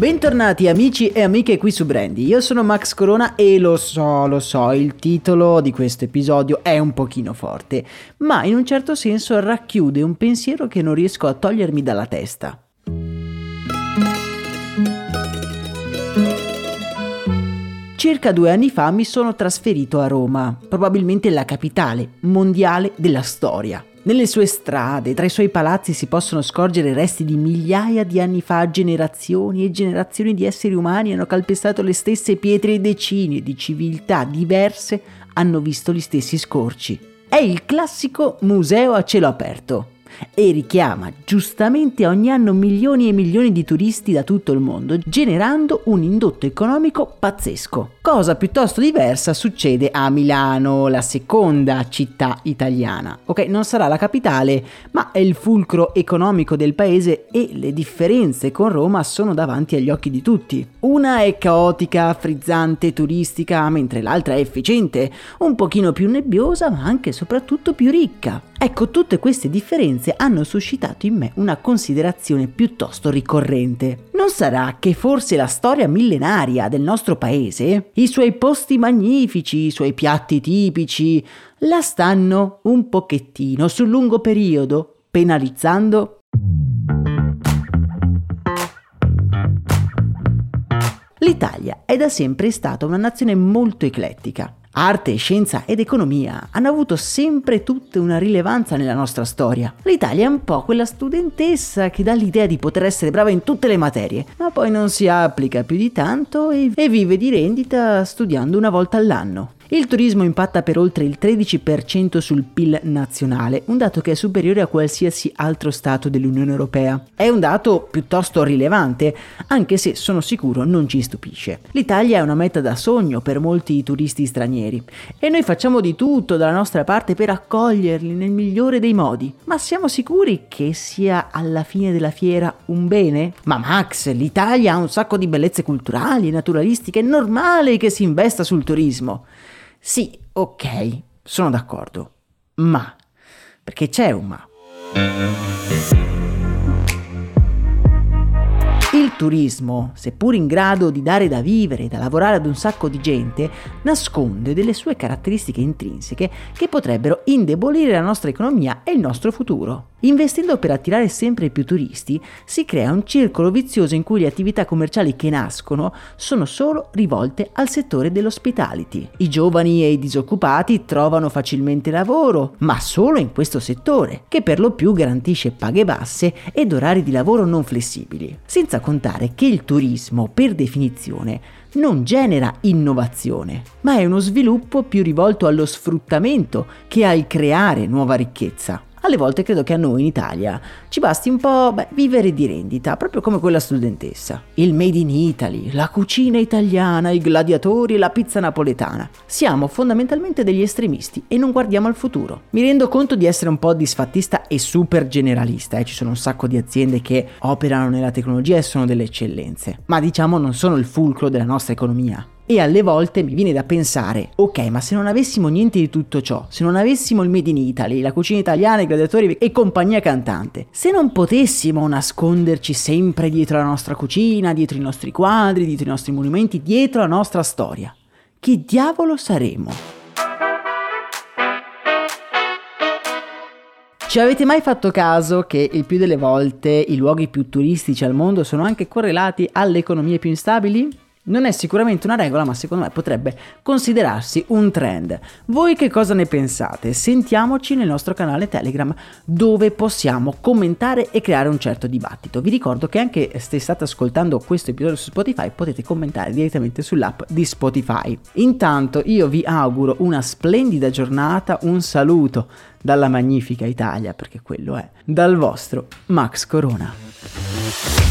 Bentornati amici e amiche qui su Brandy, io sono Max Corona e lo so, lo so, il titolo di questo episodio è un pochino forte, ma in un certo senso racchiude un pensiero che non riesco a togliermi dalla testa. Circa due anni fa mi sono trasferito a Roma, probabilmente la capitale mondiale della storia. Nelle sue strade, tra i suoi palazzi si possono scorgere resti di migliaia di anni fa, generazioni e generazioni di esseri umani hanno calpestato le stesse pietre e decine di civiltà diverse hanno visto gli stessi scorci. È il classico museo a cielo aperto e richiama giustamente ogni anno milioni e milioni di turisti da tutto il mondo, generando un indotto economico pazzesco. Cosa piuttosto diversa succede a Milano, la seconda città italiana. Ok, non sarà la capitale, ma è il fulcro economico del paese e le differenze con Roma sono davanti agli occhi di tutti. Una è caotica, frizzante, turistica, mentre l'altra è efficiente, un pochino più nebbiosa, ma anche e soprattutto più ricca. Ecco, tutte queste differenze hanno suscitato in me una considerazione piuttosto ricorrente. Non sarà che forse la storia millenaria del nostro paese, i suoi posti magnifici, i suoi piatti tipici, la stanno un pochettino sul lungo periodo penalizzando? L'Italia è da sempre stata una nazione molto eclettica. Arte, scienza ed economia hanno avuto sempre tutte una rilevanza nella nostra storia. L'Italia è un po' quella studentessa che dà l'idea di poter essere brava in tutte le materie, ma poi non si applica più di tanto e, vive di rendita studiando una volta all'anno. Il turismo impatta per oltre il 13% sul PIL nazionale, un dato che è superiore a qualsiasi altro Stato dell'Unione Europea. È un dato piuttosto rilevante, anche se sono sicuro non ci stupisce. L'Italia è una meta da sogno per molti turisti stranieri e noi facciamo di tutto dalla nostra parte per accoglierli nel migliore dei modi. Ma siamo sicuri che sia alla fine della fiera un bene? Ma Max, l'Italia ha un sacco di bellezze culturali e naturalistiche, è normale che si investa sul turismo. Sì, ok, sono d'accordo. Ma, perché c'è un ma. Il turismo, seppur in grado di dare da vivere e da lavorare ad un sacco di gente, nasconde delle sue caratteristiche intrinseche che potrebbero indebolire la nostra economia e il nostro futuro. Investendo per attirare sempre più turisti, si crea un circolo vizioso in cui le attività commerciali che nascono sono solo rivolte al settore dell'hospitality. I giovani e i disoccupati trovano facilmente lavoro, ma solo in questo settore, che per lo più garantisce paghe basse ed orari di lavoro non flessibili. Senza contare che il turismo, per definizione, non genera innovazione, ma è uno sviluppo più rivolto allo sfruttamento che al creare nuova ricchezza. Alle volte credo che a noi in Italia ci basti un po' beh, vivere di rendita, proprio come quella studentessa. Il made in Italy, la cucina italiana, i gladiatori la pizza napoletana. Siamo fondamentalmente degli estremisti e non guardiamo al futuro. Mi rendo conto di essere un po' disfattista e super generalista, eh? ci sono un sacco di aziende che operano nella tecnologia e sono delle eccellenze, ma diciamo non sono il fulcro della nostra economia. E alle volte mi viene da pensare, ok, ma se non avessimo niente di tutto ciò, se non avessimo il Made in Italy, la cucina italiana, i gladiatori e compagnia cantante, se non potessimo nasconderci sempre dietro la nostra cucina, dietro i nostri quadri, dietro i nostri monumenti, dietro la nostra storia, chi diavolo saremo? Ci avete mai fatto caso che il più delle volte i luoghi più turistici al mondo sono anche correlati alle economie più instabili? Non è sicuramente una regola, ma secondo me potrebbe considerarsi un trend. Voi che cosa ne pensate? Sentiamoci nel nostro canale Telegram dove possiamo commentare e creare un certo dibattito. Vi ricordo che anche se state ascoltando questo episodio su Spotify potete commentare direttamente sull'app di Spotify. Intanto io vi auguro una splendida giornata, un saluto dalla magnifica Italia, perché quello è, dal vostro Max Corona.